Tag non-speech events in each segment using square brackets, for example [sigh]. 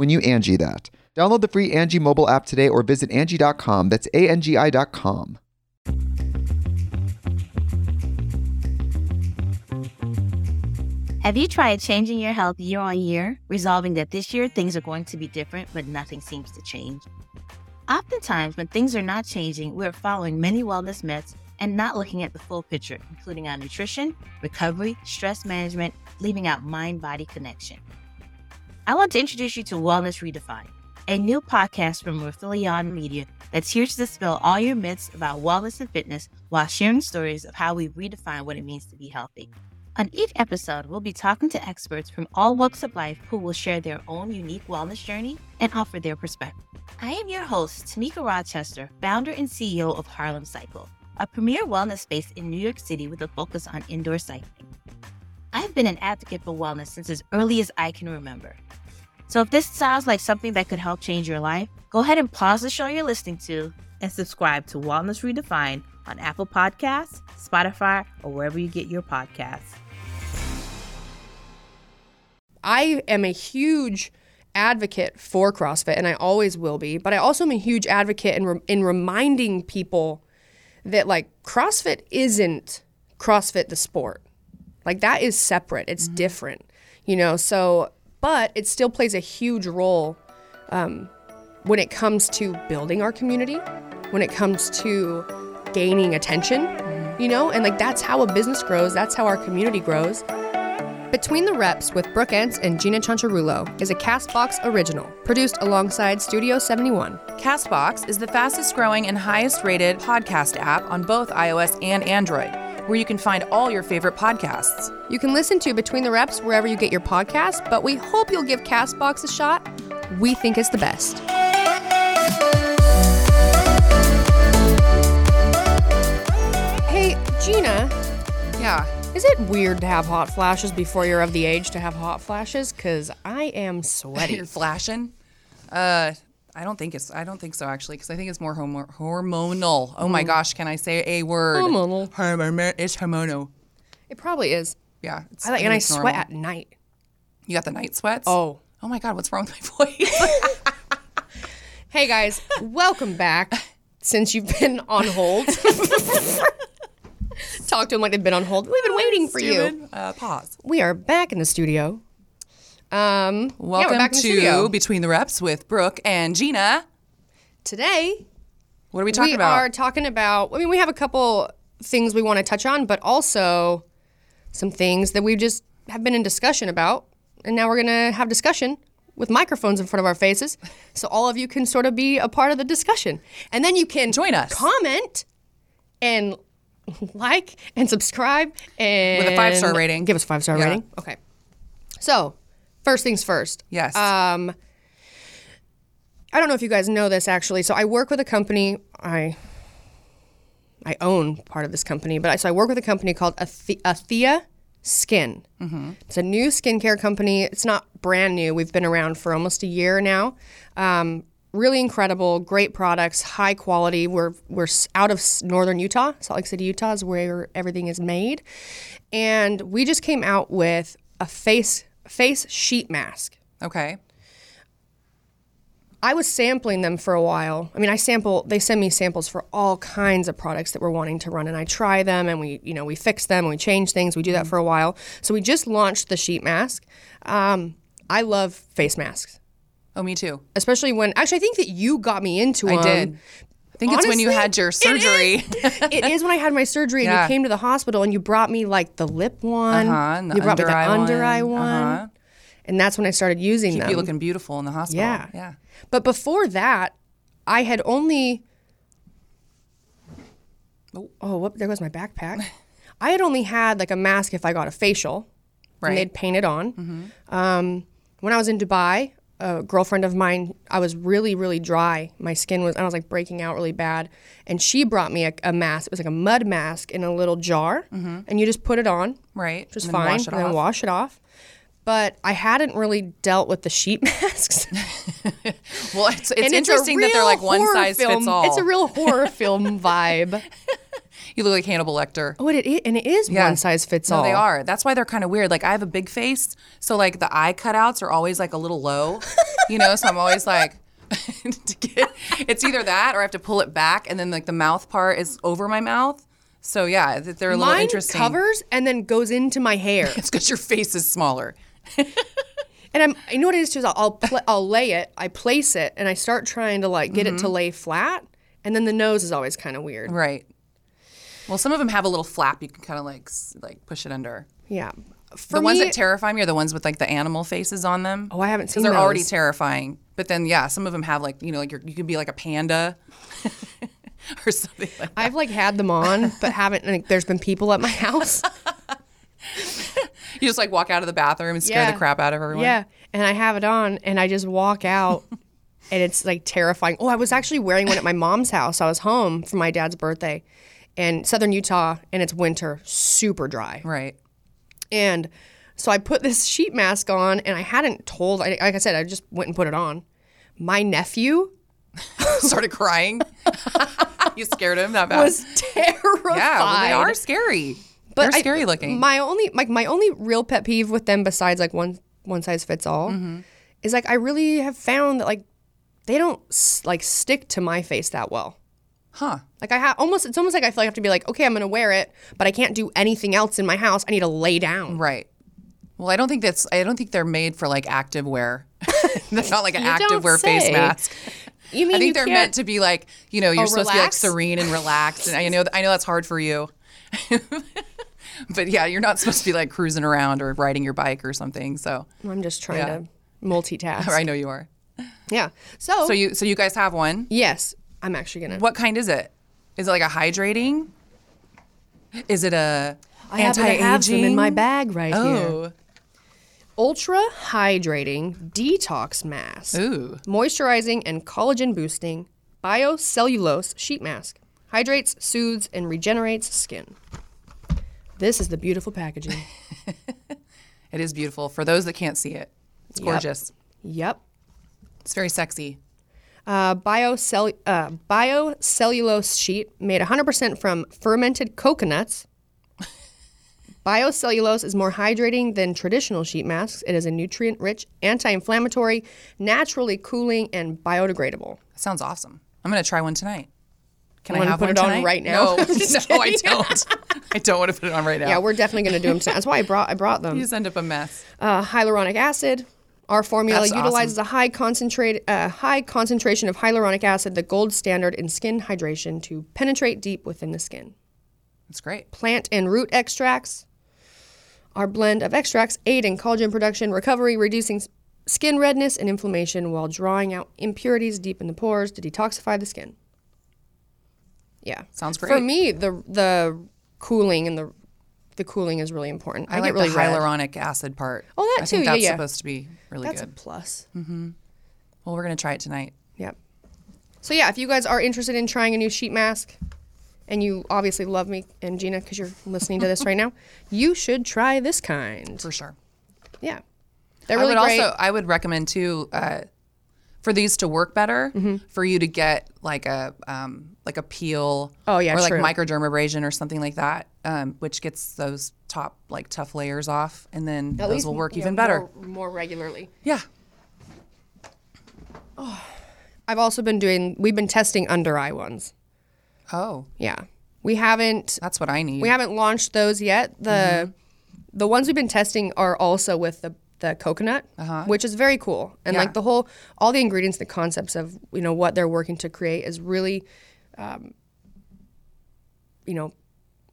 when you Angie that. Download the free Angie mobile app today or visit Angie.com. That's A-N-G-I dot com. Have you tried changing your health year on year, resolving that this year things are going to be different, but nothing seems to change? Oftentimes, when things are not changing, we're following many wellness myths and not looking at the full picture, including our nutrition, recovery, stress management, leaving out mind body connection. I want to introduce you to Wellness Redefined, a new podcast from Rathilion Media that's here to dispel all your myths about wellness and fitness while sharing stories of how we redefine what it means to be healthy. On each episode, we'll be talking to experts from all walks of life who will share their own unique wellness journey and offer their perspective. I am your host, Tamika Rochester, founder and CEO of Harlem Cycle, a premier wellness space in New York City with a focus on indoor cycling. I've been an advocate for wellness since as early as I can remember. So if this sounds like something that could help change your life, go ahead and pause the show you're listening to and subscribe to Wellness Redefined on Apple Podcasts, Spotify, or wherever you get your podcasts. I am a huge advocate for CrossFit, and I always will be. But I also am a huge advocate in re- in reminding people that like CrossFit isn't CrossFit the sport. Like that is separate. It's mm-hmm. different, you know. So, but it still plays a huge role um, when it comes to building our community, when it comes to gaining attention, you know, and like that's how a business grows. That's how our community grows. Between the Reps with Brooke Ence and Gina Chancharulo is a Castbox original, produced alongside Studio 71. Castbox is the fastest growing and highest rated podcast app on both iOS and Android, where you can find all your favorite podcasts. You can listen to Between the Reps wherever you get your podcast, but we hope you'll give Castbox a shot. We think it's the best. Hey, Gina, Yeah. is it weird to have hot flashes before you're of the age to have hot flashes? Because I am [laughs] sweaty. You're flashing? Uh, I don't think it's. I don't think so actually, because I think it's more homo- hormonal. Oh my gosh, can I say a word? Hormonal. Hormonal. It's hormonal. It probably is. Yeah. It's, I like, and I it's sweat normal. at night. You got the night sweats? Oh. Oh my god, what's wrong with my [laughs] voice? [laughs] Hey guys, welcome back. Since you've been on hold, [laughs] talk to them like they've been on hold. We've been waiting for you. Stupid. Uh, pause. We are back in the studio. Um, yeah, Welcome the to studio. Between the Reps with Brooke and Gina. Today What are we talking we about? are talking about. I mean, we have a couple things we want to touch on, but also some things that we just have been in discussion about, and now we're gonna have discussion with microphones in front of our faces, so all of you can sort of be a part of the discussion, and then you can Join us. comment, and like and subscribe, and With a five-star rating. Give us a five star Yeah. rating. Okay. So, first things first. yes. Um, I don't know if you guys know this actually. So I work with a company. I I own part of this company, but I, so I work with a company called Athe- Athea Skin. It's a new skincare company. It's not brand new. We've been around for almost a year now. Um, really incredible, great products, high quality. We're we're out of northern Utah, Salt Lake City, Utah is where everything is made, and we just came out with a face face sheet mask. Okay. I was sampling them for a while. I mean, I sample. They send me samples for all kinds of products that we're wanting to run, and I try them, and we, you know, we fix them, and we change things. We do that for a while. So we just launched the sheet mask. Um, I love face masks, Oh, me too. especially when. Actually, I think that you got me into them. I did. I think it's when you had your surgery. is. [laughs] it is when I had my surgery, and Yeah. you came to the hospital, and you brought me like the lip one. Uh-huh, and the you brought me the under-eye under eye one, Uh-huh. and that's when I started using Keep them. you looking beautiful in the hospital. Yeah. Yeah. But before that, I had only. Oh, whoop, there goes my backpack. [laughs] I had only had like a mask if I got a facial, Right. and they'd paint it on. Um, when I was in Dubai, a girlfriend of mine, I was really, really dry. My skin was, and I was like breaking out really bad. And she brought me a, a mask. It was like a mud mask in a little jar, mm-hmm. and you just put it on, Right. which was And fine, wash and then wash it off. But I hadn't really dealt with the sheet [laughs] masks. [laughs] Well, it's, it's interesting that they're like one size film. fits all. It's a real horror [laughs] film vibe. You look like Hannibal Lecter. Oh, it is, and it is yeah. one size fits no, all. they are. That's why they're kind of weird. Like I have a big face, so like the eye cutouts are always like a little low, you know. So I'm always like, [laughs] get, it's either that or I have to pull it back, and then like the mouth part is over my mouth. So yeah, they're a little Mine interesting. covers and then goes into my hair. [laughs] It's because your face is smaller. [laughs] and I'm, you know what it is too? Is I'll I'll, pl- I'll lay it, I place it, and I start trying to like get it Mm-hmm. to lay flat, and then the nose is always kind of weird. Right. Well, some of them have a little flap you can kind of like like push it under. Yeah. For the ones that terrify me are the ones with like the animal faces on them. Oh, I haven't seen those. they're already terrifying. But then yeah, some of them have like you know like you're, you could be like a panda [laughs] or something like. That. I've like had them on, but haven't. Like, there's been people at my house. You just like walk out of the bathroom and scare Yeah. the crap out of everyone. Yeah, and I have it on, and I just walk out, and it's like terrifying. Oh, I was actually wearing one at my mom's house. I was home for my dad's birthday, in southern Utah, and it's winter, super dry, Right. and so I put this [laughs] sheet mask on, and I hadn't told. Like I said, I just went and put it on. My nephew [laughs] Started crying. [laughs] you scared him that bad. was terrified. yeah, well, they are scary. But They're I- scary looking. My only like my only real pet peeve with them, besides like one one size fits all, Mm-hmm. is like I really have found that like they don't like stick to my face that well. Huh. Like I have almost it's almost like I feel like I have to be like okay I'm gonna wear it, but I can't do anything else in my house. I need to lay down. Right. Well, I don't think that's. I don't think they're made for like active wear. [laughs] they're not like an [laughs] active wear face mask. You mean I think they're meant to be like, you know, you're Oh, supposed to be like serene and relaxed. And I know, I know that's hard for you. [laughs] but yeah, you're not supposed to be like cruising around or riding your bike or something. So I'm just trying Yeah. to multitask. I know you are. Yeah. So, So you, so you guys have one. yes, I'm actually gonna. What kind is it? Is it like a hydrating? Is it a I to have some in my bag right here. Oh, Ultra hydrating detox mask. ooh, moisturizing and collagen boosting biocellulose sheet mask. Hydrates, soothes, and regenerates skin. This is the beautiful packaging. [laughs] it is beautiful. For those that can't see it, it's gorgeous. yep. It's very sexy. Uh, biocell- uh, biocellulose sheet made 100% from fermented coconuts. [laughs] Biocellulose is more hydrating than traditional sheet masks. It is a nutrient rich, anti inflammatory, naturally cooling, and biodegradable. That sounds awesome. I'm gonna try one tonight. Can I wanna have put one it on right now? No, [laughs] [laughs] no, I don't. I don't want to put it on right now. Yeah, we're definitely going to do them tonight. That's why I brought I brought them. you just end up a mess. uh, hyaluronic acid. Our formula That's utilizes a high concentrate, uh, high concentration of hyaluronic acid, the gold standard in skin hydration, to penetrate deep within the skin. That's great. Plant and root extracts. Our blend of extracts aid in collagen production, recovery, reducing skin redness and inflammation, while drawing out impurities deep in the pores to detoxify the skin. Yeah, Sounds great. For me, the the cooling and the the cooling is really important. I, I, like get really the red. hyaluronic acid part. Oh, that I too, yeah, that's yeah. supposed to be really That's good. a plus. Well, we're gonna try it tonight. Yep. So yeah, if you guys are interested in trying a new sheet mask, and you obviously love me and Gina because you're listening to this right now, [laughs] you should try this kind. For sure. Yeah, they're really I would great. also I would recommend too uh, for these to work better, Mm-hmm. for you to get like a um, like a peel. Oh, yeah, or like true. microdermabrasion or something like that, um, which gets those top like tough layers off, and then those will work yeah, even better. more, more regularly. Yeah. Oh. [sighs] I've also been doing. We've been testing under eye ones. Oh, Yeah, we haven't. that's what I need. We haven't launched those yet. The Mm-hmm. the ones we've been testing are also with the the coconut, which is very cool. And Uh-huh. Yeah. like the whole all the ingredients, the concepts of you know what they're working to create is really, um, you know,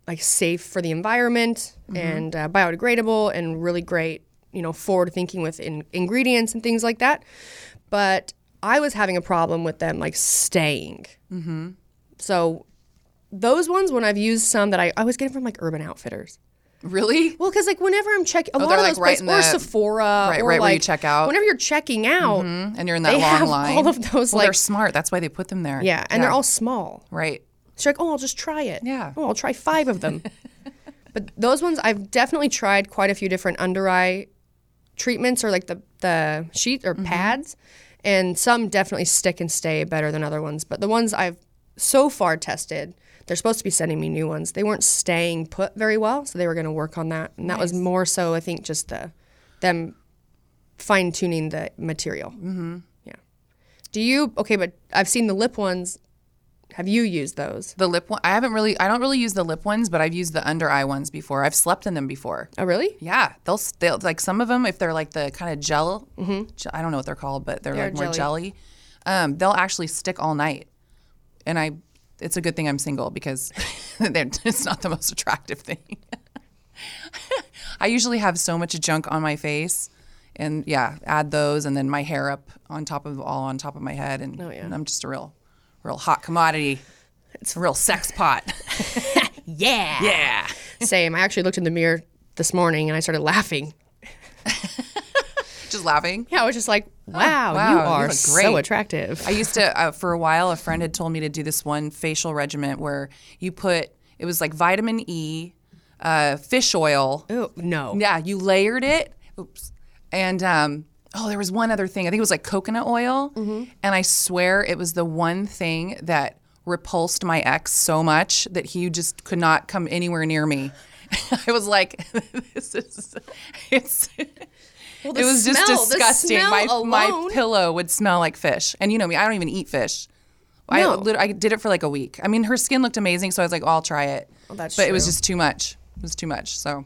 like safe for the environment Mm-hmm. and uh, biodegradable and really great. You know, forward thinking with in- ingredients and things like that. But I was having a problem with them like staying. Mm-hmm. So those ones when I've used some that I, I was getting from like Urban Outfitters. Really. Well, because like whenever I'm checking, a lot Oh, they're, of like, those right places, or the- Sephora, right- or right where you like, check out. Whenever you're checking out, and you're in that they long have line. all of those, well, they're smart. That's why they put them there. yeah, and they're all small. right. So you're like, oh, I'll just try it. Yeah. Oh, I'll try five of them. [laughs] but those ones, I've definitely tried quite a few different under eye treatments or like the the sheet Mm-hmm. or pads, and some definitely stick and stay better than other ones. But the ones I've so far tested, they're supposed to be sending me new ones. They weren't staying put very well, so they were going to work on that, and that was more so I think just the them fine tuning the material. Mm-hmm. Yeah. Do you okay? But I've seen the lip ones. Have you used those? The lip one. I haven't really. I don't really use the lip ones, but I've used the under eye ones before. I've slept in them before. Oh, really? Yeah, they'll, they'll like some of them if they're like the kind of gel. Mm-hmm. I don't know what they're called, but they're, They're like more jelly. jelly. Um, they'll actually stick all night, and I. It's a good thing I'm single because [laughs] it's not the most attractive thing. [laughs] I usually have so much junk on my face, and yeah, add those, and then my hair up on top of all on top of my head, and, Oh, yeah. and I'm just a real, real hot commodity. It's a real sex pot. [laughs] Yeah. yeah. Same. I actually looked in the mirror this morning and I started laughing. Just laughing. Yeah, I was just like, wow, wow, you you are look so attractive. I used to, uh, for a while, a friend had told me to do this one facial regimen where you put, it was like vitamin E, uh, fish oil. oh, no. Yeah, you layered it. Oops. And, um, oh, there was one other thing. I think it was like coconut oil. And I swear it was the one thing that repulsed my ex so much that he just could not come anywhere near me. [laughs] I was like, [laughs] this is, [laughs] it's. Well, it was just smell- the disgusting. My my pillow would smell like fish, and you know me, I don't even eat fish. I No. lit- I did it for like a week. I mean, her skin looked amazing, so I was like, oh, I'll try it. that's but it was just too much. It was too much. So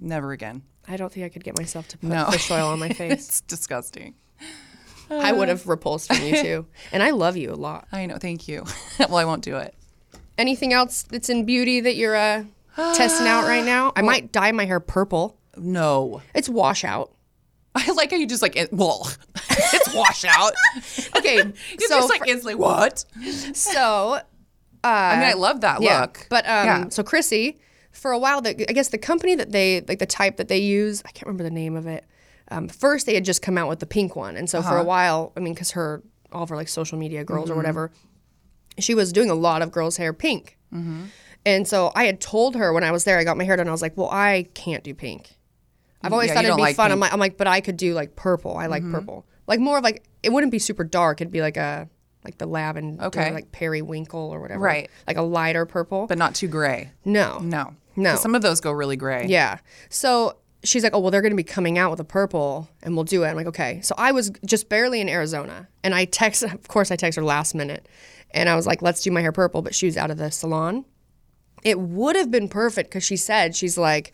never again. I don't think I could get myself to put No. fish oil on my [laughs] face. It's disgusting. I would have repulsed from you too. [laughs] And I love you a lot. I know. Thank you. [laughs] well, I won't do it. Anything else that's in beauty that you're uh, testing out right [gasps] now? I might dye my hair purple. No. It's washout. [laughs] I like how you just like it, well, [laughs] it's washout. Okay, [laughs] You so just like instantly what? so I mean, I love that Yeah. look. But um, Yeah. so Chrissy, for a while, the, I guess the company that they like the type that they use, I can't remember the name of it. Um, first, they had just come out with the pink one, and so Uh-huh. for a while, I mean, because her all of her like social media girls Mm-hmm. or whatever, she was doing a lot of girls' hair pink. Mm-hmm. And so I had told her when I was there, I got my hair done. I was like, well, I can't do pink. I've always Yeah, thought it'd be like fun. I'm. Mm-hmm. like, I'm like, but I could do like purple. I like purple, like more of like it wouldn't be super dark. It'd be like a like the lavender, Okay. like periwinkle or whatever, Right. Like a lighter purple. but not too gray. no, No. No. Some of those go really gray. yeah. So she's like, oh, well, they're going to be coming out with a purple and we'll do it. I'm like, okay. So I was just barely in Arizona and I text, [laughs] of course, I text her last minute and I was like, let's do my hair purple. But she was out of the salon. It would have been perfect because she said, she's like,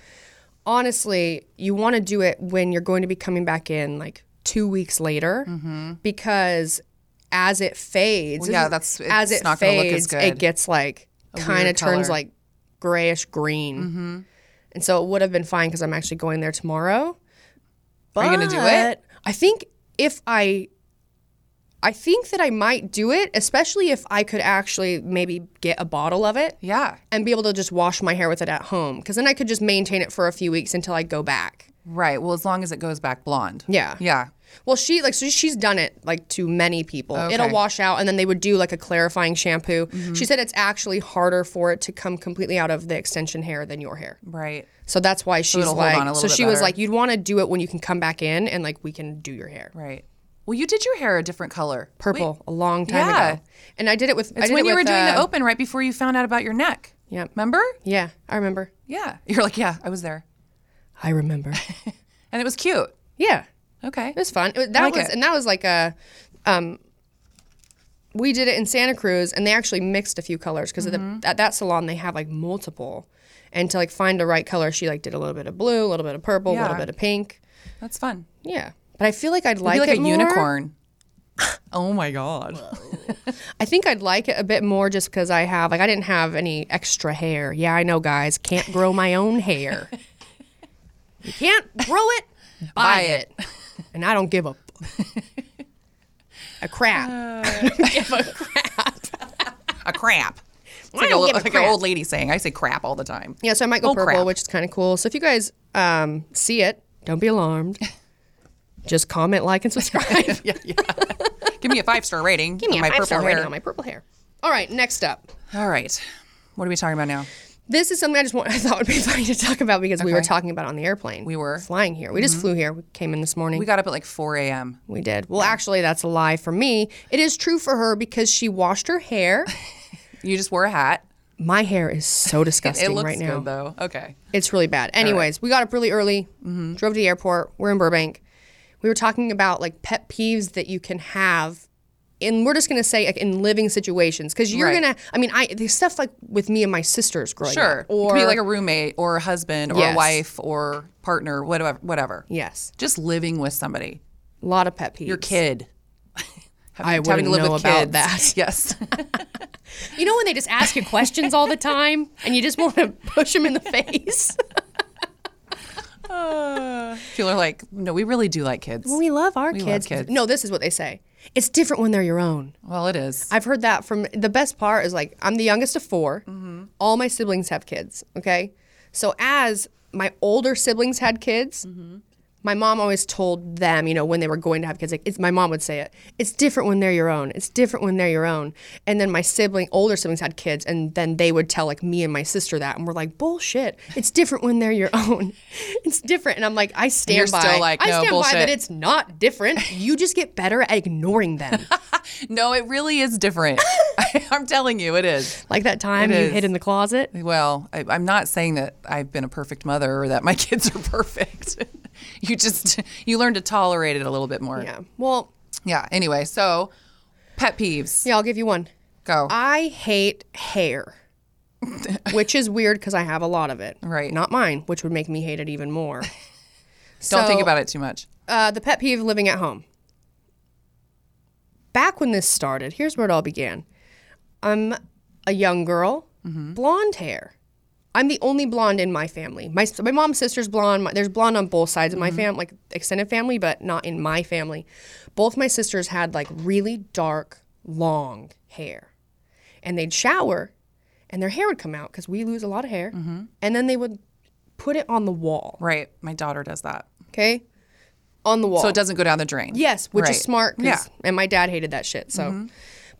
honestly, you want to do it when you're going to be coming back in like two weeks later because as it fades, Mm-hmm. Well, yeah, that's- as it's it not gonna look as fades, good. it gets like kind of turns like grayish green. Mm-hmm. And so it would have been fine because I'm actually going there tomorrow. But Are you gonna do it? I think if I, I think that I might do it, especially if I could actually maybe get a bottle of it Yeah. and be able to just wash my hair with it at home. Because then I could just maintain it for a few weeks until I go back. Right. Well, as long as it goes back blonde. Yeah. Yeah. Well, she like so she's done it like to many people. It'll Mm-hmm. wash out, and then they would do like a clarifying shampoo. She said it's actually harder for it to come completely out of the extension hair than your hair. Right. So that's why she's it'll like. so she was like, you'd want to do it when you can come back in and like we can do your hair. Right. Well, you did your hair a different color. purple Wait, a long time yeah. ago. And I did it with. I It's when it you were with, doing the uh, open right before you found out about your neck. Yeah. Remember? Yeah, I remember. Yeah. [laughs] You're like, yeah, I was there. I remember. [laughs] And it was cute. yeah, Okay. it was fun. It that like was, it. and that was like a. Um, we did it in Santa Cruz, and they actually mixed a few colors because Mm-hmm. at that salon they have like multiple, and to like find the right color, she like did a little bit of blue, a little bit of purple, a little bit of pink. That's fun. Yeah, but I feel like I'd Be like, like it a more. unicorn. [laughs] oh my God. [laughs] I think I'd like it a bit more just because I have like I didn't have any extra hair. Yeah, I know, guys, can't grow my own hair. You can't grow it, [laughs] buy, Buy it. it. and I don't give a a crap. give a crap. A crap. It's I like, a, don't give a like an crap. old lady saying. I say crap all the time. Yeah, so I might go Oh, purple, crap. which is kind of cool. So if you guys um, see it, don't be alarmed. Just comment, like, and subscribe. [laughs] yeah, yeah. Give me a five star rating. Give me a my five star hair. rating on my purple hair. All right, next up. All right. What are we talking about now? This is something I just want, [laughs] I thought would be funny to talk about because we were talking about it on the airplane. We were. flying here. We just mm-hmm. flew here. We came in this morning. We got up at like 4 a.m. We did. Well, actually, that's a lie for me. It is true for her because she washed her hair. [laughs] You just wore a hat. My hair is so disgusting It looks right now. good though. Okay. It's really bad. Anyways, we got up really early, mm-hmm. drove to the airport. We're in Burbank. We were talking about like pet peeves that you can have. And we're just gonna say like, in living situations because you're Right. gonna. I mean, I the stuff like with me and my sisters growing Sure. up, it or could be like a roommate or a husband or Yes. a wife or partner, whatever. Whatever. yes, Just living with somebody. a lot of pet peeves. Your kid. [laughs] having, I wouldn't know about that. [laughs] Yes. [laughs] You know when they just ask you questions all the time and you just want to push them in the face. People are like, no, we really do like kids. we love our love kids. kids. No, this is what they say. It's different when they're your own. Well, it is. I've heard that from the best part is like I'm the youngest of 4 Mm-hmm. All my siblings have kids. Okay, so as my older siblings had kids, Mm-hmm. My mom always told them, you know, when they were going to have kids, like it's my mom would say it. It's different when they're your own. It's different when they're your own. And then my sibling, older siblings had kids, and then they would tell like me and my sister that, and we're like, bullshit. It's different when they're your own. [laughs] It's different, and I'm like, I stand You're by. still like, I no, stand by that it's not different. You just get better at ignoring them. [laughs] no, it really is different. [laughs] [laughs] I'm telling you, it is. Like that time It you is. hid in the closet. Well, I, I'm not saying that I've been a perfect mother or that my [laughs] kids are perfect. [laughs] you just you learn to tolerate it a little bit more. Yeah. Well, Yeah. Anyway, so pet peeves. yeah, I'll give you one. Go. I hate hair, which is weird because I have a lot of it. Right. Not mine, which would make me hate it even more. Don't think about it too much. Uh, the pet peeve of living at home. Back when this started, here's where it all began. I'm a young girl, mm-hmm. blonde hair. I'm the only blonde in my family. My my mom's sister's blonde. My, there's blonde on both sides of my mm-hmm. family, like extended family, but not in my family. Both my sisters had like really dark, long hair, and they'd shower, and their hair would come out because we lose a lot of hair, mm-hmm. and then they would put it on the wall. Right. My daughter does that. Okay, on the wall. So it doesn't go down the drain. Yes, which Right. is smart. Yeah. Mm-hmm. And my dad hated that shit. So,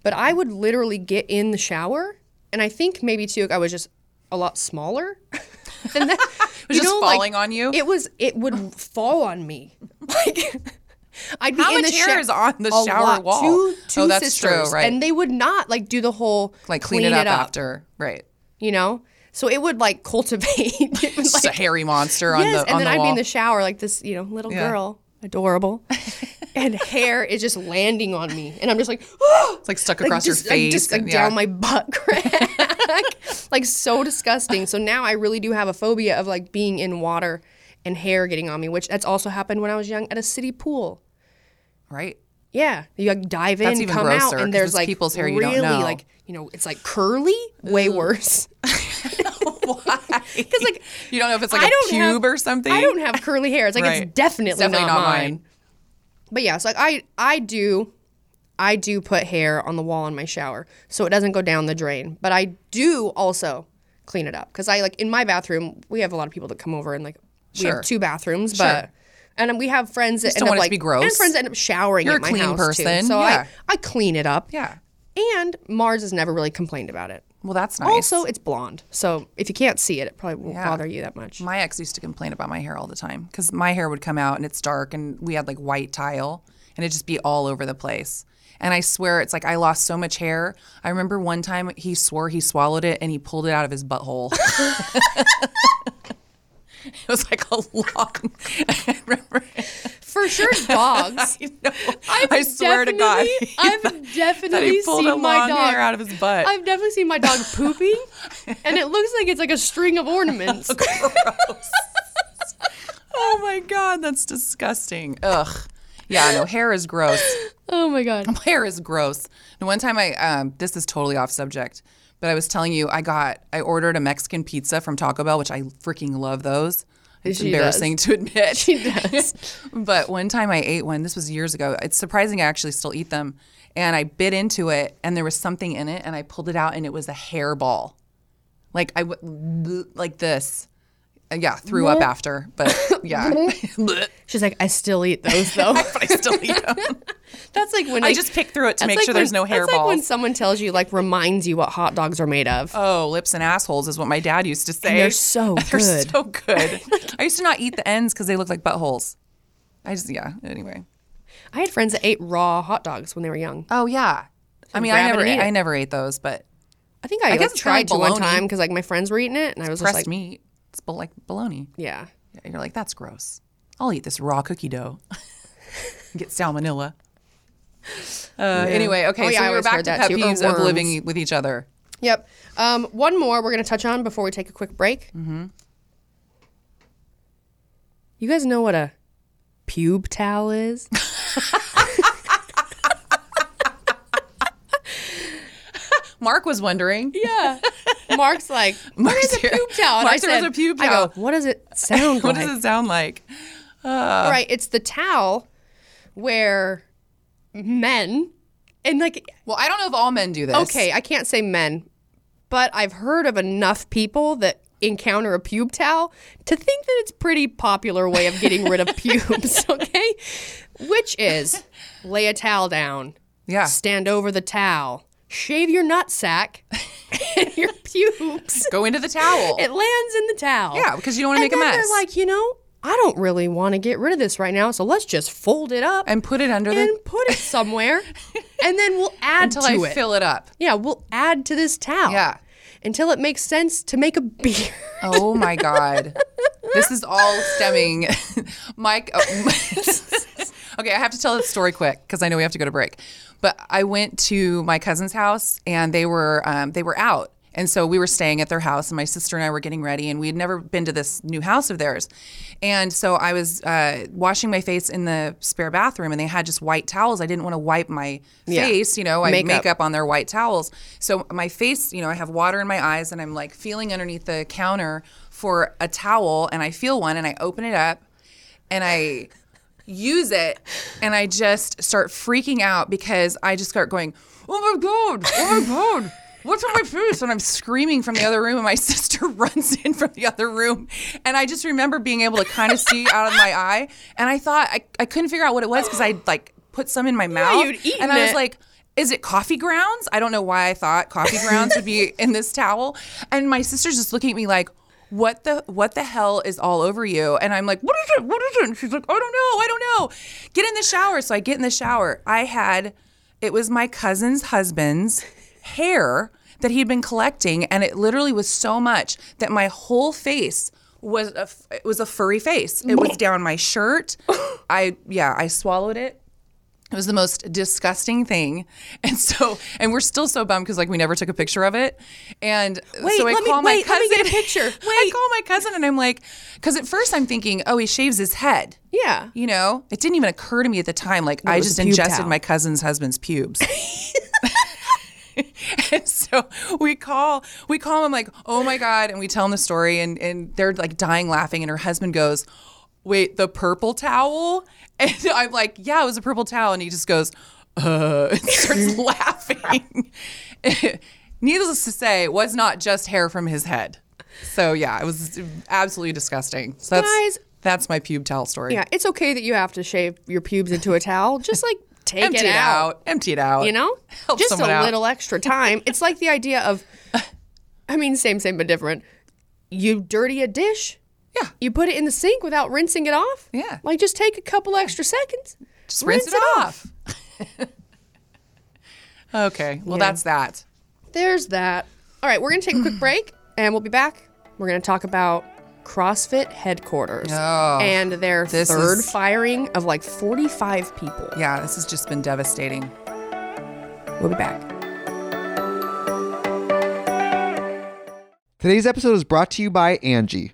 but I would literally get in the shower, and I think maybe too, I was just a lot smaller [laughs] than that. it [laughs] was just falling on you? It was. It would fall on me. [laughs] Like. I'd be How in the hair sho- on the shower lot. wall? Two, oh, two Oh, that's true, sisters, right. And they would not like do the whole Like clean, it, up after. Right. You know, so it would like cultivate. it was Just a hairy monster on yes, the and then the I'd wall. be in the shower like this, you know, little Yeah. girl, adorable, [laughs] and hair is just landing on me, and I'm just like, [gasps] it's like stuck like, across just, your like, face. just like and- down my butt crack, [laughs] like so disgusting. So now I really do have a phobia of like being in water and hair getting on me, which that's also happened when I was young at a city pool. Right. Yeah, you like dive in, come grosser, out, and there's like people's hair you really don't know. like you know it's like curly, way worse. [laughs] Why? Because like you don't know if it's like I a pube have, or something. I don't have curly hair. It's like Right. it's definitely, definitely not, not mine. mine. But yeah, so like I I do I do put hair on the wall in my shower so it doesn't go down the drain. But I do also clean it up because I like in my bathroom we have a lot of people that come over and like we have two bathrooms, but. And we have friends that end up want it to like be gross. and friends end up showering You're at a my clean house person, too. So yeah. I I clean it up. Yeah. And Mars has never really complained about it. Well, that's nice. Also, it's blonde, so if you can't see it, it probably won't Yeah. bother you that much. My ex used to complain about my hair all the time because my hair would come out and it's dark and we had like white tile and it'd just be all over the place. And I swear, it's like I lost so much hair. I remember one time he swore he swallowed it and he pulled it out of his butthole. [laughs] it was like a long. [laughs] I remember. For sure, dogs. [laughs] I, know. I swear to God, I've definitely seen my dog- out of his butt. I've definitely seen my dog pooping, and it looks like it's like a string of ornaments. [laughs] oh my God, that's disgusting. Ugh. Yeah, no, hair is gross. oh my god. [laughs] hair is gross. And one time I, um, this is totally off subject, but I was telling you, I got, I ordered a Mexican pizza from Taco Bell, which I freaking love those. It's She embarrassing to admit. She does. [laughs] but one time I ate one, this was years ago. It's surprising I actually still eat them. And I bit into it and there was something in it and I pulled it out and it was a hairball. Like I, w- like this. Uh, Yeah, threw up after, but [laughs] yeah. [laughs] She's like, I still eat those though. But [laughs] I still eat them. That's like when I like- just pick through it to that's make like sure there's no no That's like when someone tells you, like, reminds you what hot dogs are made of. Oh, lips and assholes is what my dad used to say. they're so They're good. so good. I used to not eat the ends because they look like buttholes. I just yeah. Anyway. I had friends that ate raw hot dogs when they were young. Oh yeah. I mean, I grab it never, and eat it. I never ate those, but I think I, guess like, it's kinda tried to one bologna. time because like my friends were eating it, and I was just pressed like, meat. It's like bologna. yeah. Yeah, You're like, that's gross. I'll eat this raw cookie dough. [laughs] Get salmonella. Uh, Anyway, okay, Oh, yeah, so we're back to pet peeves of living with each other. Yep. Um, one more we're gonna touch on before we take a quick break. Mm-hmm. You guys know what a pube towel is? [laughs] Mark was wondering. Yeah. Mark's like, [laughs] Mark's a pube towel? And Mark I said, "What's said, a pube I towel?" go, what does it sound like? [laughs] What does it sound like? Uh. right. It's the towel where men and like Well, I don't know if all men do this. okay, I can't say men, but I've heard of enough people that encounter a pube towel to think that it's pretty popular way of getting rid of [laughs] pubes, okay? Which is lay a towel down, Yeah. stand over the towel, shave your nutsack [laughs] and your pubes. Go into the towel. It lands in the towel. Yeah, because you don't want to make a mess. They're like, you know, I don't really want to get rid of this right now, so let's just fold it up and put it under the and put it somewhere, [laughs] and then we'll add until to I it. fill it up. yeah, we'll add to this towel. Yeah. Until it makes sense to make a beer. Oh my god. [laughs] this is all stemming Mike oh, Okay, I have to tell this story quick because I know we have to go to break. But I went to my cousin's house and they were um, they were out. And so we were staying at their house, and my sister and I were getting ready, and we had never been to this new house of theirs. And so I was uh, washing my face in the spare bathroom, and they had just white towels. I didn't want to wipe my Yeah. face, you know, I Makeup. make up on their white towels. So my face, you know, I have water in my eyes, and I'm like feeling underneath the counter for a towel, and I feel one, and I open it up, and I use it and I just start freaking out because I just start going, "Oh my god! Oh my god!" What's on my face? And I'm screaming from the other room, and my [laughs] sister runs in from the other room. And I just remember being able to kind of see out of my eye. And I thought I, I couldn't figure out what it was because I'd like put some in my mouth. and I was it. like, is it coffee grounds? I don't know why I thought coffee grounds would be [laughs] in this towel. And my sister's just looking at me like, what the what the hell is all over you? And I'm like, what is it? What is it? And she's like, I don't know, I don't know. Get in the shower. So I get in the shower. I had it was my cousin's husband's hair that he had been collecting, and it literally was so much that my whole face was a it was a furry face. It was down my shirt. I yeah, I swallowed it. It was the most disgusting thing. [laughs] And so, and we're still so bummed because like we never took a picture of it. And Wait, so I let me- call my wait, let cousin. me get a [laughs] picture. I call my cousin and I'm like, because at first I'm thinking, oh, he shaves his head. Yeah. You know, it didn't even occur to me at the time. Like I just ingested towel. my cousin's husband's pubes. [laughs] and so we call we call him like oh my god and we tell him the story and and they're like dying laughing and her husband goes wait the purple towel [laughs] and i'm like yeah it was a purple towel and he just goes uh [laughs] and starts [laughs] laughing needless to say it was not just hair from his head so yeah it was absolutely disgusting so that's Guys. that's my pube towel story Yeah, it's okay that you have to shave your pubes into a towel. Just like take empty it, it out. out empty it out You know? Help Just a out. little extra time. It's like the idea of I mean same same but different. You dirty a dish, yeah you put it in the sink without rinsing it off? Yeah. Like just take a couple extra seconds. Just rinse, Rinse it it off. [laughs] okay. Well, that's that. There's that. All right, we're going to take a quick [clears throat] break and we'll be back. We're going to talk about CrossFit headquarters Oh, and their third is- firing of like 45 people. Yeah, this has just been devastating. We'll be back. Today's episode is brought to you by Angie.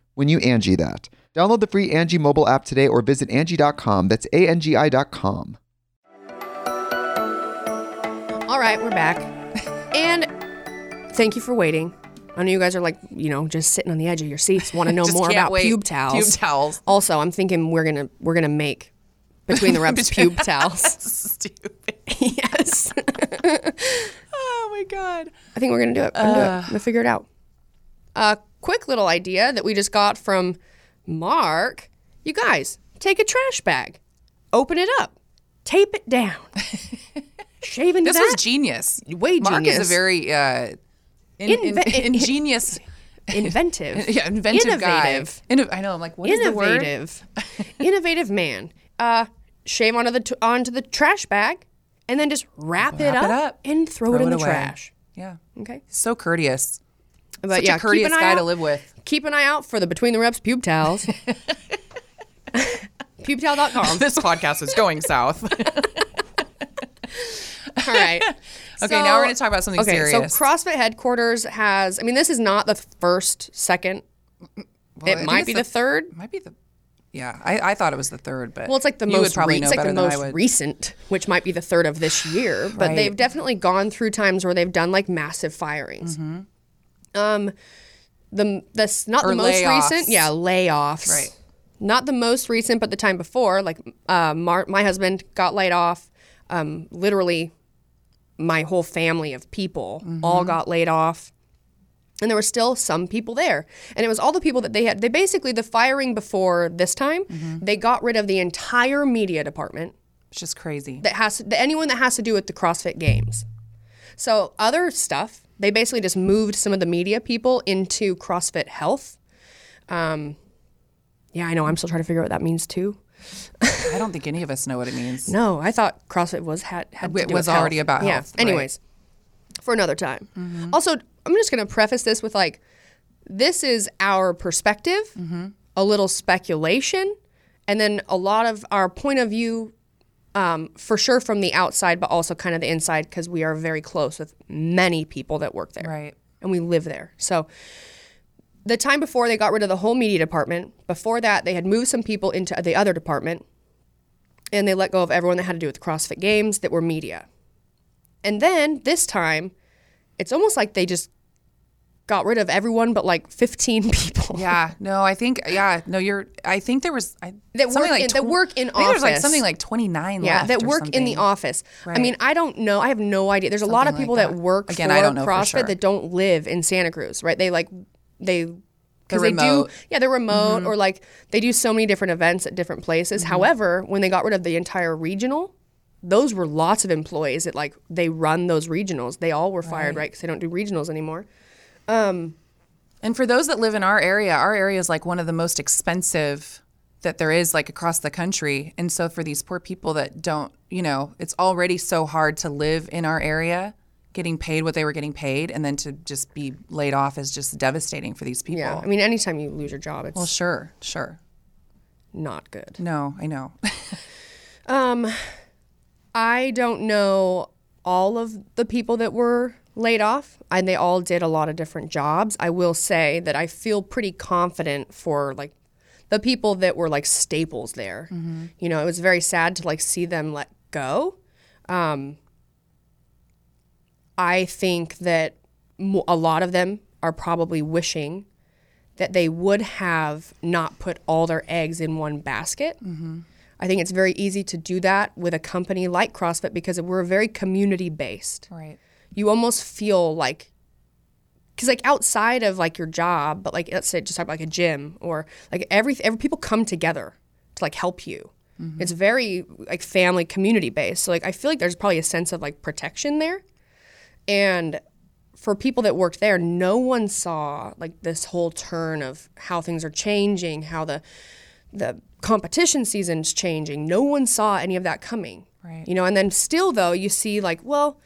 when you Angie that. Download the free Angie mobile app today or visit Angie.com. That's A-N-G-I dot com. All right, we're back. and thank you for waiting. I know you guys are like, you know, just sitting on the edge of your seats, want to know [laughs] Just more can't about wait. pube towels. Pube towels. Also, I'm thinking we're gonna we're gonna make between the reps [laughs] Between- pube towels. [laughs] Stupid. yes, Oh my god. I think we're gonna do it. We're gonna do it. Uh, I'm gonna figure it out. A quick little idea that we just got from Mark. You guys take a trash bag, open it up, tape it down, [laughs] shave into This that. was genius. Way Mark is a very uh, in, in- in- [laughs] ingenious, inventive, [laughs] yeah, inventive innovative. guy. Inno- I know. I'm like, what is the word? innovative, innovative man. Uh, shave onto the t- onto the trash bag, and then just wrap, it, up it up. and throw, it in it the away. trash. Yeah. Okay, So courteous. But Such yeah, a courteous keep an eye guy to out- live with. Keep an eye out for the Between the Reps pube towels. [laughs] Pubetowel.com. This podcast is going south. [laughs] All right. Okay, right. now we're going to talk about something okay, serious. so CrossFit headquarters has. I mean, this is not the first, second. Well, it might be the, third. Might be the. Yeah, I, I thought it was the third, but Well, it's like the most. probably Re- it's like the most recent, which might be the third of this year. But Right. they've definitely gone through times where they've done like massive firings. Mm-hmm. Um, the that's not Or the most layoffs. recent. Yeah, layoffs. Right. Not the most recent, but the time before. Like, uh, Mar- my husband got laid off. Um, literally, my whole family of people all got laid off and there were still some people there and it was all the people that they had they basically the firing before this time they got rid of the entire media department It's just crazy. that has that anyone that has to do with the CrossFit Games. So other stuff, they basically just moved some of the media people into CrossFit Health. Um, yeah, I know. I'm still trying to figure out what that means too. I don't think any of us know what it means. No, I thought CrossFit was had had to It was already health. about yeah. health, right. Anyways, for another time. Also, I'm just going to preface this with like, this is our perspective, a little speculation, and then a lot of our point of view, um, for sure from the outside, but also kind of the inside because we are very close with many people that work there Right. and we live there. So the time before they got rid of the whole media department, before that they had moved some people into the other department and they let go of everyone that had to do with the CrossFit games that were media. And then this time it's almost like they just got rid of everyone but like 15 [laughs] people. Yeah, no, I think yeah, no, you're. I think there was I, That something work like in- that work in think There's like office. something like 29 Yeah, that or work in the office. I mean, I don't know. I have no idea. There's a lot of people like that. that. work Again, for I don't know CrossFit sure. that don't live in Santa Cruz, right? They like they because they do. Mm-hmm. yeah they're remote or like they do so many different events at different places. However, when they got rid of the entire regional, those were lots of employees that like they run those regionals. They all were fired, right? Because they don't do regionals anymore. Um, And for those that live in our area, our area is like one of the most expensive that there is like across the country. And so for these poor people that don't, you know, it's already so hard to live in our area, getting paid what they were getting paid and then to just be laid off is just devastating for these people. Yeah. I mean, anytime you lose your job, it's well, sure, sure. not good. No, I know. [laughs] Um, I don't know all of the people that were laid off, and they all did a lot of different jobs. I will say that I feel pretty confident for like the people that were like staples there. You know, it was very sad to like see them let go. Um, I think that mo- a lot of them are probably wishing that they would have not put all their eggs in one basket. I think it's very easy to do that with a company like CrossFit because we're very community based. right. You almost feel like, because like outside of like your job, but like let's say just talk about like a gym or like every, every people come together to like help you. Mm-hmm. It's very like family community based. So like I feel like there's probably a sense of like protection there. And for people that worked there, no one saw like this whole turn of how things are changing, how the the competition season's changing. No one saw any of that coming. Right. You know, and then still though, you see like, well,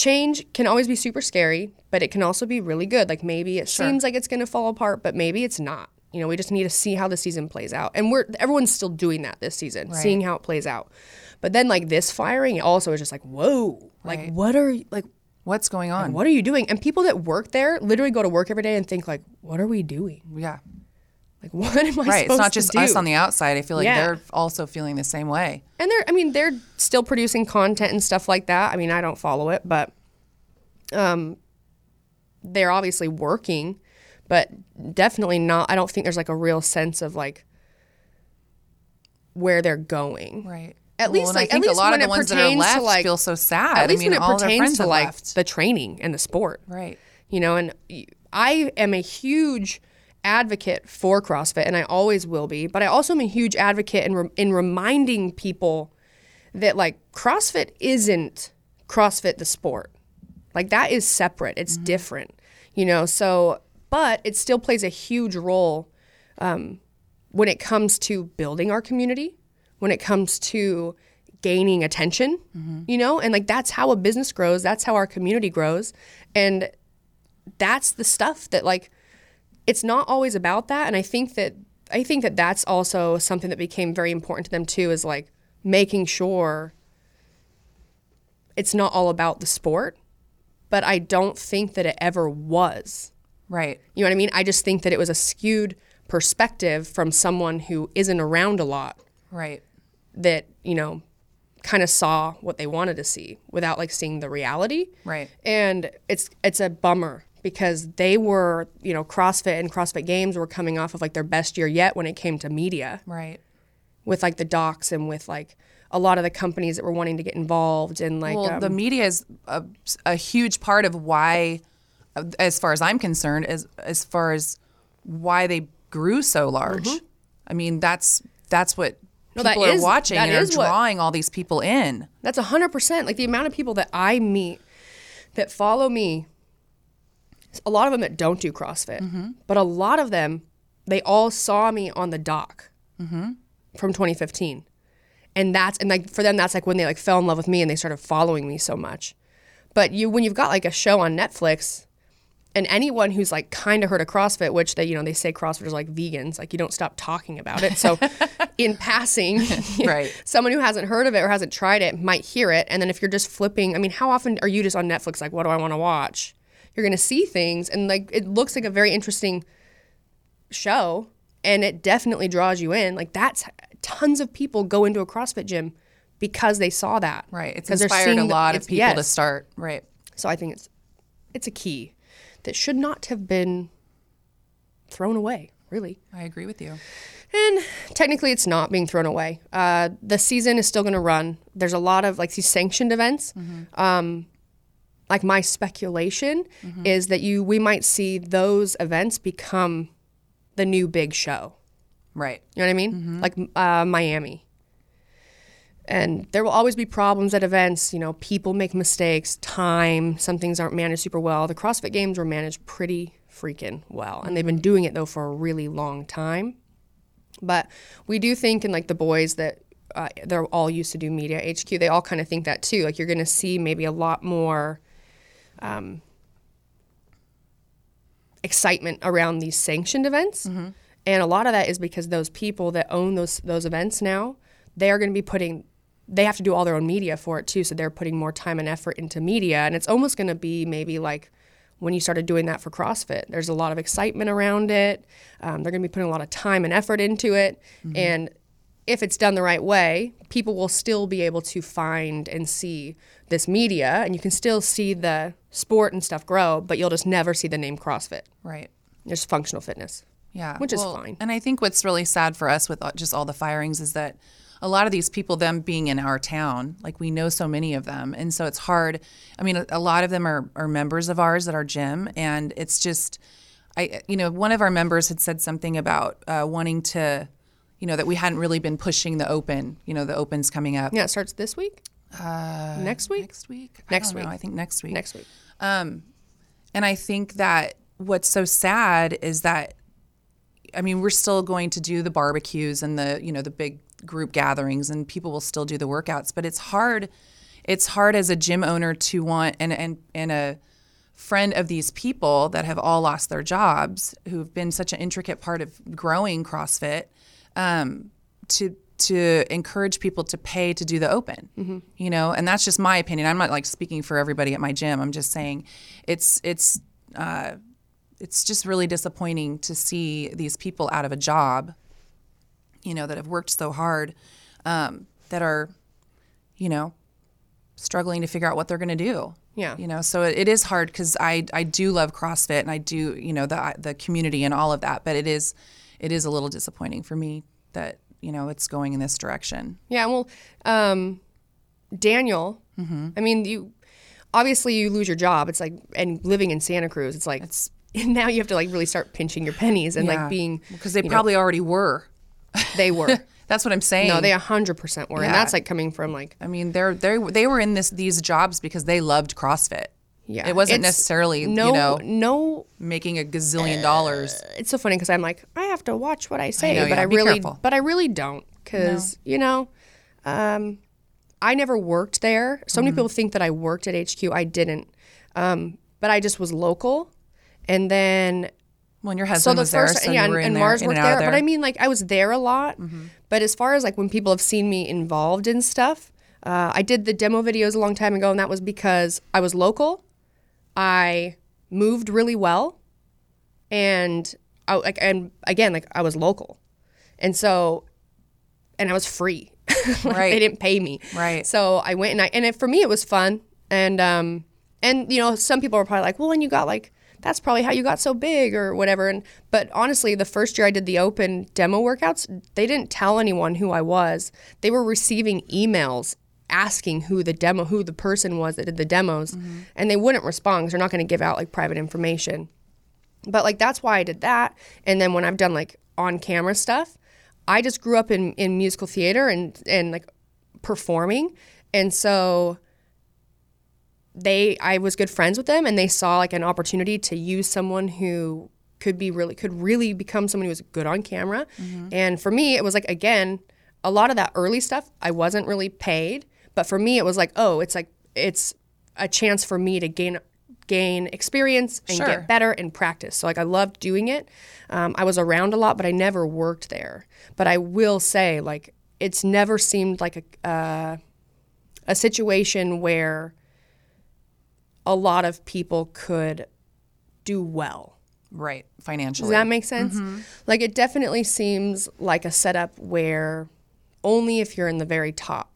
change can always be super scary, but it can also be really good. Like maybe it seems like it's going to fall apart, but maybe it's not. You know, we just need to see how the season plays out. And we're everyone's still doing that this season, seeing how it plays out. But then like this firing it also is just like, whoa. Like Right. what are you like What's going on? what are you doing? And people that work there literally go to work every day and think like, what are we doing? Yeah. Like [laughs] what am I Right. It's not just us on the outside. I feel like Yeah. they're also feeling the same way. and they're I mean they're still producing content and stuff like that. I mean I don't follow it, but um, they're obviously working, but definitely not. I don't think there's like a real sense of like where they're going. Right. At least, and I like, at think a least lot when of the ones that are left like- feel so sad. At least I mean, when it all pertains to like left. the training and the sport. Right. you know and I am a huge advocate for crossfit and i always will be but i also am a huge advocate in, re- in reminding people that like crossfit isn't crossfit the sport. Like that is separate. It's different you know? So but it still plays a huge role um, when it comes to building our community when it comes to gaining attention you know? And like that's how a business grows. That's how our community grows. And that's the stuff that like it's not always about that and i think that i think that that's also something that became very important to them too is like making sure it's not all about the sport but i don't think that it ever was Right. you know what i mean i just think that it was a skewed perspective from someone who isn't around a lot Right. that you know kind of saw what they wanted to see without like seeing the reality Right. and it's it's a bummer because they were you know CrossFit and CrossFit Games were coming off of like their best year yet when it came to media Right. with like the docs and with like a lot of the companies that were wanting to get involved and like Well, um, the media is a, a huge part of why, as far as I'm concerned, as as far as why they grew so large. I mean, that's that's what Mm-hmm. No, people that are is- watching and are is what- drawing all these people in. That's a hundred percent. Like the amount of people that I meet that follow me, a lot of them that don't do CrossFit, mm-hmm. but a lot of them, they all saw me on the doc mm-hmm. from 2015, and that's and like for them, that's like when they like fell in love with me and they started following me so much. But you, when you've got like a show on Netflix, and anyone who's like kind of heard of CrossFit, which they you know they say CrossFitters like vegans, like you don't stop talking about it. So, [laughs] in passing, [laughs] Right. someone who hasn't heard of it or hasn't tried it might hear it, and then if you're just flipping, I mean, how often are you just on Netflix like, what do I want to watch? You're gonna see things, and like it looks like a very interesting show, and it definitely draws you in. Like that's tons of people go into a CrossFit gym because they saw that. Right. It's inspired a seeing the- lot of people to start. Right. So I think it's it's a key that should not have been thrown away, really. I agree with you. And technically, it's not being thrown away. Uh, the season is still going to run. There's a lot of like these sanctioned events. Um, like my speculation is that you we might see those events become the new big show. Right. You know what I mean? Like uh, Miami. And there will always be problems at events. You know, people make mistakes, time, some things aren't managed super well. The CrossFit Games were managed pretty freaking well. And they've been doing it though for a really long time. But we do think in like the boys that uh, they're all used to do media HQ. They all kind of think that too. Like you're going to see maybe a lot more um, excitement around these sanctioned events, and a lot of that is because those people that own those those events now, they are going to be putting. They have to do all their own media for it too, so they're putting more time and effort into media, and it's almost going to be maybe like when you started doing that for CrossFit. There's a lot of excitement around it. Um, they're going to be putting a lot of time and effort into it, and if it's done the right way, people will still be able to find and see this media, and you can still see the sport and stuff grow, but you'll just never see the name CrossFit. Right. There's functional fitness. Yeah. Which is fine. And I think what's really sad for us with just all the firings is that a lot of these people, them being in our town, like we know so many of them. And so it's hard. I mean, a, a lot of them are, are members of ours at our gym. And it's just, I, you know, one of our members had said something about uh, wanting to, you know, that we hadn't really been pushing the open, you know, the open's coming up Yeah, it starts this week. Uh, next week. next week. Next I don't know. week. I think next week. Next week. Um, and I think that what's so sad is that I mean, we're still going to do the barbecues and the, you know, the big group gatherings and people will still do the workouts, but it's hard it's hard as a gym owner to want and and and a friend of these people that have all lost their jobs who've been such an intricate part of growing CrossFit um, to to encourage people to pay to do the open you know? And that's just my opinion. I'm not like speaking for everybody at my gym. I'm just saying it's it's uh, it's just really disappointing to see these people out of a job you know that have worked so hard um, that are you know struggling to figure out what they're going to do. Yeah. you know so it, it is hard because i i do love crossfit and i do you know the the community and all of that but it is it is a little disappointing for me that you know it's going in this direction Yeah, well, um, Daniel. I mean, you obviously you lose your job. It's like and living in Santa Cruz, it's like and [laughs] now you have to like really start pinching your pennies and like being because they you know, probably already were [laughs] they were. [laughs] that's what i'm saying no, they hundred percent were, and Yeah. that's like coming from like i mean they're they they were in this these jobs because they loved crossfit yeah. it wasn't It's- necessarily no you know no making a gazillion dollars it's so funny because I'm like, I have to watch what I say, know, but yeah, I be really, careful. but I really don't, because you know, um, I never worked there. So Mm-hmm. many people think that I worked at HQ. I didn't, um, but I just was local, and then when your so husband the was there so yeah, and, and there, Mars worked and out there, but I mean, like I was there a lot. But as far as like when people have seen me involved in stuff, uh, I did the demo videos a long time ago, and that was because I was local. I moved really well, and I like and again like I was local, and so, and I was free. [laughs] Like, Right. they didn't pay me. Right. So I went and I and it, for me it was fun and um and you know some people were probably like well and you got like that's probably how you got so big or whatever and but honestly the first year I did the open demo workouts they didn't tell anyone who I was they were receiving emails asking who the demo who the person was that did the demos mm-hmm. and they wouldn't respond because they're not going to give out like private information but like that's why I did that. And then when I've done like on camera stuff, I just grew up in, in musical theater and and like performing. And so they I was good friends with them and they saw like an opportunity to use someone who could be really could really become someone who was good on camera. Mm-hmm. And for me it was like again, a lot of that early stuff I wasn't really paid, but for me it was like, oh, it's like it's a chance for me to gain gain experience and Sure. get better and practice. So like I loved doing it. Um, I was around a lot, but I never worked there. But I will say like it's never seemed like a uh, a situation where a lot of people could do well. right financially Does that make sense? Like it definitely seems like a setup where only if you're in the very top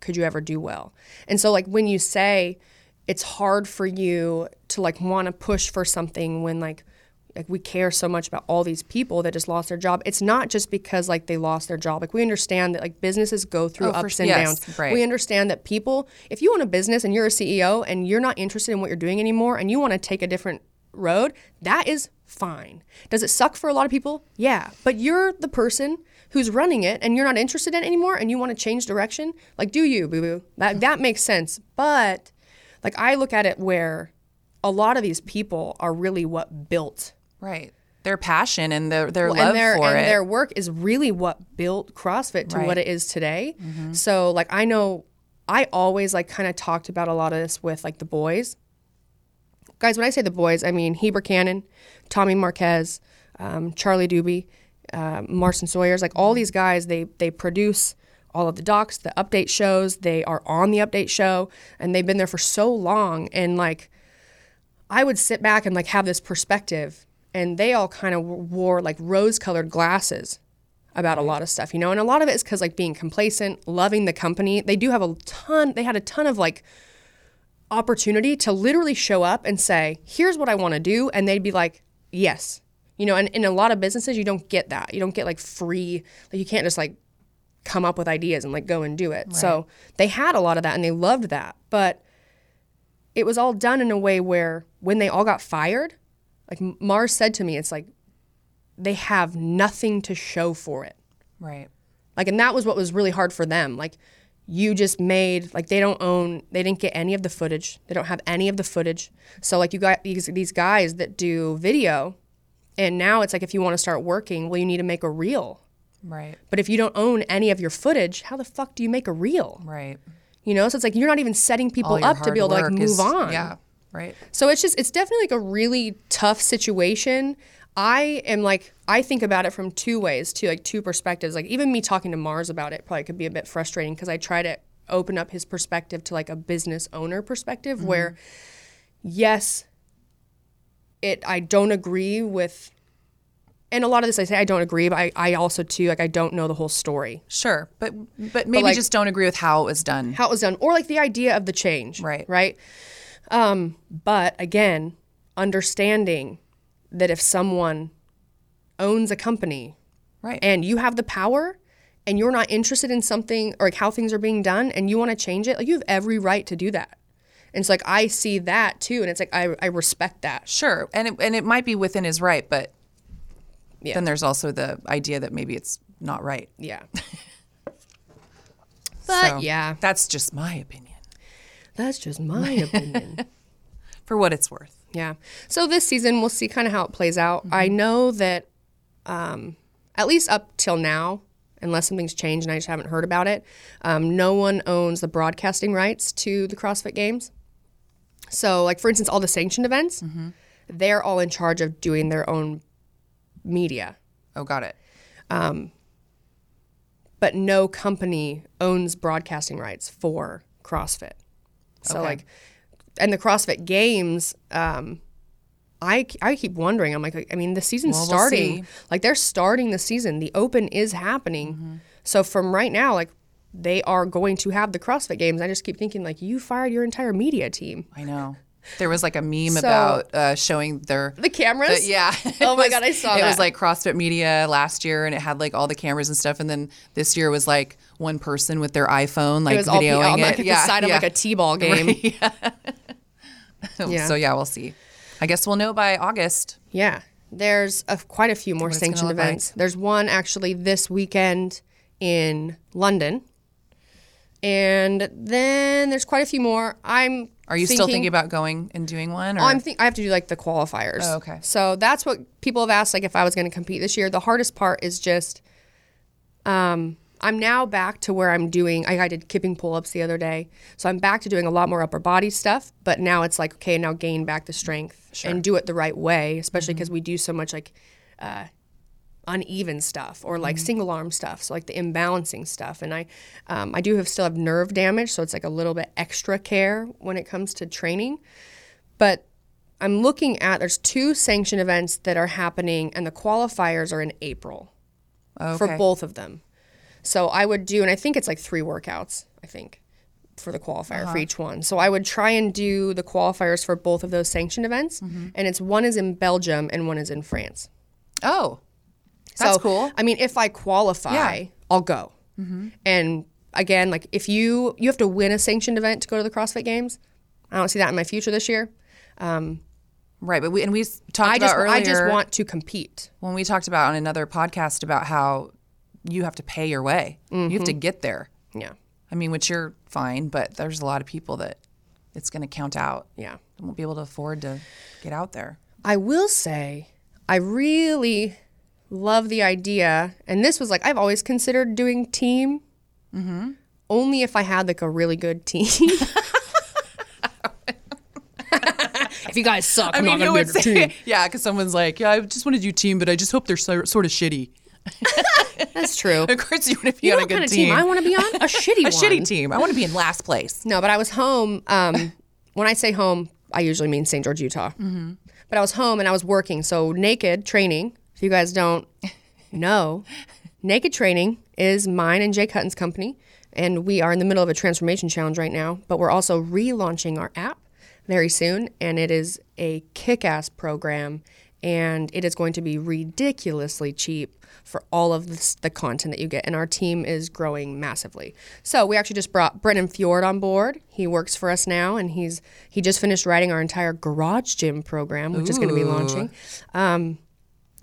could you ever do well. And so like when you say it's hard for you to like want to push for something when like like we care so much about all these people that just lost their job. It's not just because like they lost their job. Like we understand that like businesses go through Oh, ups s- and yes, downs. right. We understand that people if you own a business and you're a CEO and you're not interested in what you're doing anymore and you want to take a different road, that is fine. Does it suck for a lot of people? Yeah. But you're the person who's running it and you're not interested in it anymore and you want to change direction, like do you, boo boo. That that makes sense. But like I look at it where a lot of these people are really what built Right. Their passion and their their Well, love and their for and it. their work is really what built CrossFit to what it is today. So like I know I always like kind of talked about a lot of this with like the boys. Guys, when I say the boys, I mean Heber Cannon, Tommy Marquez, um, Charlie Doobie, uh, Marston Sawyers, like all these guys, they they produce all of the docs, the update shows. They are on the update show, and they've been there for so long. And like, I would sit back and like have this perspective, and they all kind of wore like rose-colored glasses about a lot of stuff, you know. And a lot of it is because like being complacent, loving the company. They do have a ton. They had a ton of like opportunity to literally show up and say, "Here's what I want to do," and they'd be like, "Yes." You know, and in a lot of businesses, you don't get that. You don't get like free. Like you can't just like come up with ideas and like go and do it. So they had a lot of that and they loved that, but it was all done in a way where when they all got fired, like Mars said to me, it's like they have nothing to show for it. right. Like, and that was what was really hard for them. Like, you just made like they don't own, they didn't get any of the footage. They don't have any of the footage. So like you got these these guys that do video, and now it's like if you want to start working, well, you need to make a reel. Right. But if you don't own any of your footage, how the fuck do you make a reel? Right. You know, so it's like you're not even setting people up to be able to like move is- on. Yeah. Right. So it's just it's definitely like a really tough situation. I am like I think about it from two ways, two like two perspectives. Like even me talking to Mars about it probably could be a bit frustrating because I try to open up his perspective to like a business owner perspective where yes, it I don't agree with and a lot of this I say I don't agree, but I, I also too like I don't know the whole story. Sure. But but maybe like- just don't agree with how it was done. how it was done or like the idea of the change Right. right um, but again understanding that if someone owns a company right. and you have the power and you're not interested in something or like how things are being done and you want to change it like you have every right to do that and so like i see that too and it's like i, I respect that Sure, and it, and it might be within his right, but Yeah. then there's also the idea that maybe it's not right. yeah [laughs] but So, yeah that's just my opinion, that's just my [laughs] opinion for what it's worth. Yeah. So this season, we'll see kind of how it plays out. I know that, um, at least up till now, unless something's changed and I just haven't heard about it, um, no one owns the broadcasting rights to the CrossFit Games. So, like for instance, all the sanctioned events, they're all in charge of doing their own media, Oh, got it. but no company owns broadcasting rights for CrossFit. So, Okay. like, and the CrossFit Games, um, I, I keep wondering. I'm like, I mean, the season's Well, we'll starting. like, they're starting the season. The Open is happening. Mm-hmm. So from right now, like, they are going to have the CrossFit Games. I just keep thinking, like, you fired your entire media team. I know. There was like a meme So- about uh, showing their The cameras. the- yeah. [laughs] Oh my was- God, I saw that. It was like CrossFit Media last year, and it had like all the cameras and stuff. And then this year was like one person with their iPhone, like It was all videoing on it. like at [laughs] yeah, the side yeah. of like a t-ball [laughs] game. Yeah. So yeah, we'll see. I guess we'll know by August. Yeah, there's a, quite a few more sanctioned look like. events. There's one actually this weekend in London, and then there's quite a few more. I'm. Are you still thinking about going and doing one? Or? Oh, I'm think I have to do like the qualifiers. Oh, okay. So that's what people have asked. Like if I was going to compete this year, the hardest part is just. Um, I'm now back to where I'm doing. I, I did kipping pull ups the other day, so I'm back to doing a lot more upper body stuff. But now it's like okay, now gain back the strength and do it the right way, especially because we do so much like uh, uneven stuff or like mm-hmm. single arm stuff, so like the imbalancing stuff. And I, um, I do have still have nerve damage, so it's like a little bit extra care when it comes to training. But I'm looking at there's two sanctioned events that are happening, and the qualifiers are in April okay. for both of them. So I would do, and I think it's like three workouts, I think, for the qualifier for uh-huh. each one. So I would try and do the qualifiers for both of those sanctioned events. Mm-hmm. And it's one is in Belgium and one is in France. Oh, that's so, cool. I mean, if I qualify, Yeah. I'll go. Mm-hmm. And again, like if you you have to win a sanctioned event to go to the CrossFit Games, I don't see that in my future this year. Um, right, but we and we talked I about just earlier I just want to compete. when we talked about on another podcast about how you have to pay your way. You have to mm-hmm. get there. Yeah. I mean, which you're fine, but there's a lot of people that it's going to count out. Yeah. won't be able to afford to get out there. I will say, I really love the idea, and this was like I've always considered doing team, only if I had like a really good team. [laughs] if you guys suck, I'm not gonna be on your say- team. [laughs] yeah, because someone's like, yeah, I just want to do team, but I just hope they're so, sort of shitty. [laughs] That's true. Of course, you want to be You know a what good kind of team. team I want to be on? A shitty a one. shitty team. I want to be in last place. No, but I was home. Um, when I say home, I usually mean St. George, Utah. Mm-hmm. But I was home and I was working. So naked training. If you guys don't know, naked training is mine and Jake Hutton's company, and we are in the middle of a transformation challenge right now. But we're also relaunching our app very soon, and it is a kick-ass program, and it is going to be ridiculously cheap for all of this, the content that you get. And our team is growing massively. So we actually just brought Brennan Fjord on board. He works for us now, and he's he just finished writing our entire garage gym program, which is going to be launching. Um,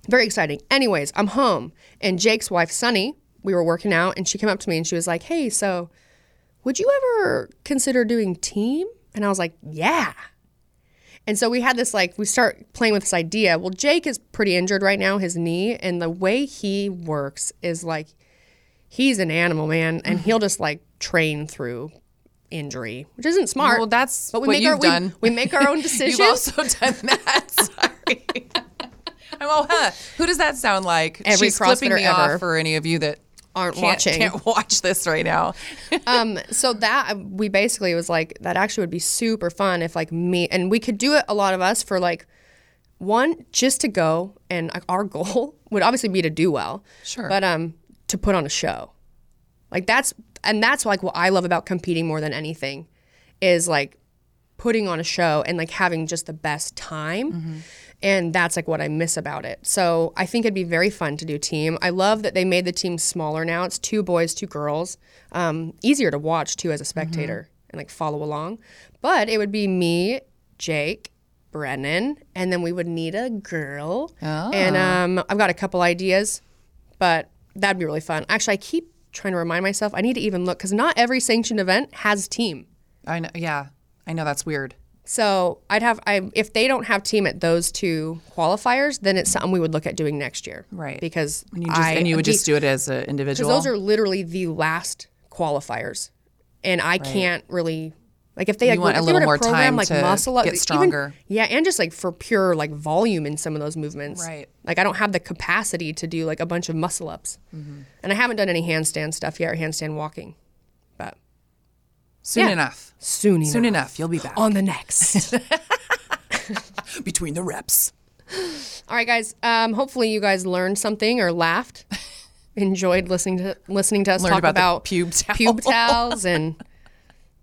very exciting. Anyways, I'm home, and Jake's wife Sunny, we were working out, and she came up to me and she was like, "Hey, so would you ever consider doing team?" And I was like, "Yeah." And so we had this like we start playing with this idea. Well, Jake is pretty injured right now, his knee, and the way he works is like he's an animal, man, and mm-hmm. he'll just like train through injury, which isn't smart. Well, that's but we what make you've our we- done. We, make our own decisions. [laughs] You've also done that. [laughs] Sorry. I'm all, huh? Who does that sound like? Every She's flipping CrossFitter me ever. off for any of you that Aren't can't, watching. can't [laughs] watch this right now. [laughs] um so that we basically was like that actually would be super fun if like me and we could do it a lot of us for like one just to go and like, our [laughs] goal would obviously be to do well Sure. but um to put on a show like that's and that's like what i love about competing more than anything is like putting on a show and like having just the best time and that's like what i miss about it. So i think it'd be very fun to do team. I love that they made the team smaller now. It's two boys two girls. Um, easier to watch too as a spectator and like follow along. But it would be me jake brennan and then we would need a girl. Oh. and um, i've got a couple ideas but that'd be really fun. Actually i keep trying to remind myself i need to even look because not every sanctioned event has team. I know. Yeah, I know that's weird. So I'd have I if they don't have team at those two qualifiers, then it's something we would look at doing next year. Right. Because And you just I, and you would the- just do it as an individual. because those are literally the last qualifiers, and I can't really like if they like, want a little more program time like to muscle up, get even- stronger. yeah, and just like for pure like volume in some of those movements. Right. Like I don't have the capacity to do like a bunch of muscle ups, Mm-hmm. and I haven't done any handstand stuff yet or handstand walking, soon yeah. enough. soon enough. Soon enough, you'll be back on the next. [laughs] [laughs] between the reps. All right, guys. Um, hopefully, you guys learned something or laughed, [laughs] enjoyed listening to listening to us Learned talk about about, pube towel. pube towels and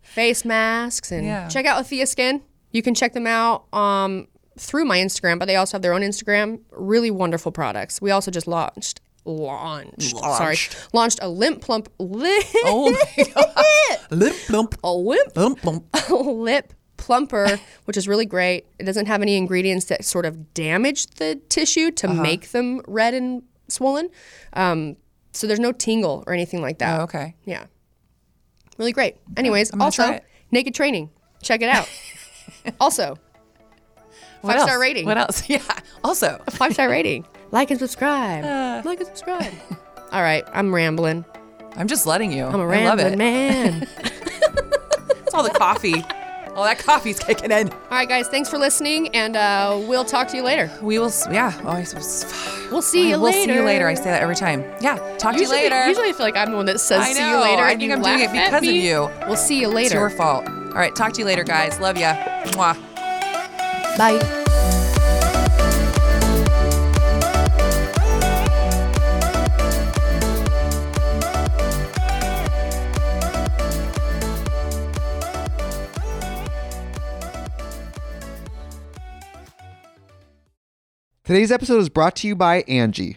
face masks, and Yeah. check out Athea Skin. You can check them out um, through my Instagram, but they also have their own Instagram. Really wonderful products. We also just launched. Launched, sorry, launched a limp plump lip, Oh my [laughs] god. Limp plump. a limp Lump plump. [laughs] lip plumper, which is really great. It doesn't have any ingredients that sort of damage the tissue to Uh-huh. make them red and swollen. Um, so there's no tingle or anything like that. Oh, okay. Yeah. Really great. Anyways, also naked training. Check it out. [laughs] also, Five star else? rating. What else? [laughs] Yeah. Also, a five star rating. Like and subscribe. Uh. like and subscribe. [laughs] All right, I'm rambling. I'm just letting you. I'm a I love rambling it. man. [laughs] It's all the coffee. All that coffee's kicking in. All right, guys, thanks for listening, and uh, we'll talk to you later. We will. s- Yeah. Oh, I s- [sighs] We'll see you we'll later. see you later. I say that every time. Yeah. Talk Usually, to you later. usually I feel like I'm the one that says I see you later. I and think you I'm doing it because of you. We'll see you later. It's your fault. All right. Talk to you later, guys. Love ya. Mwah. Bye. Today's episode is brought to you by Angie.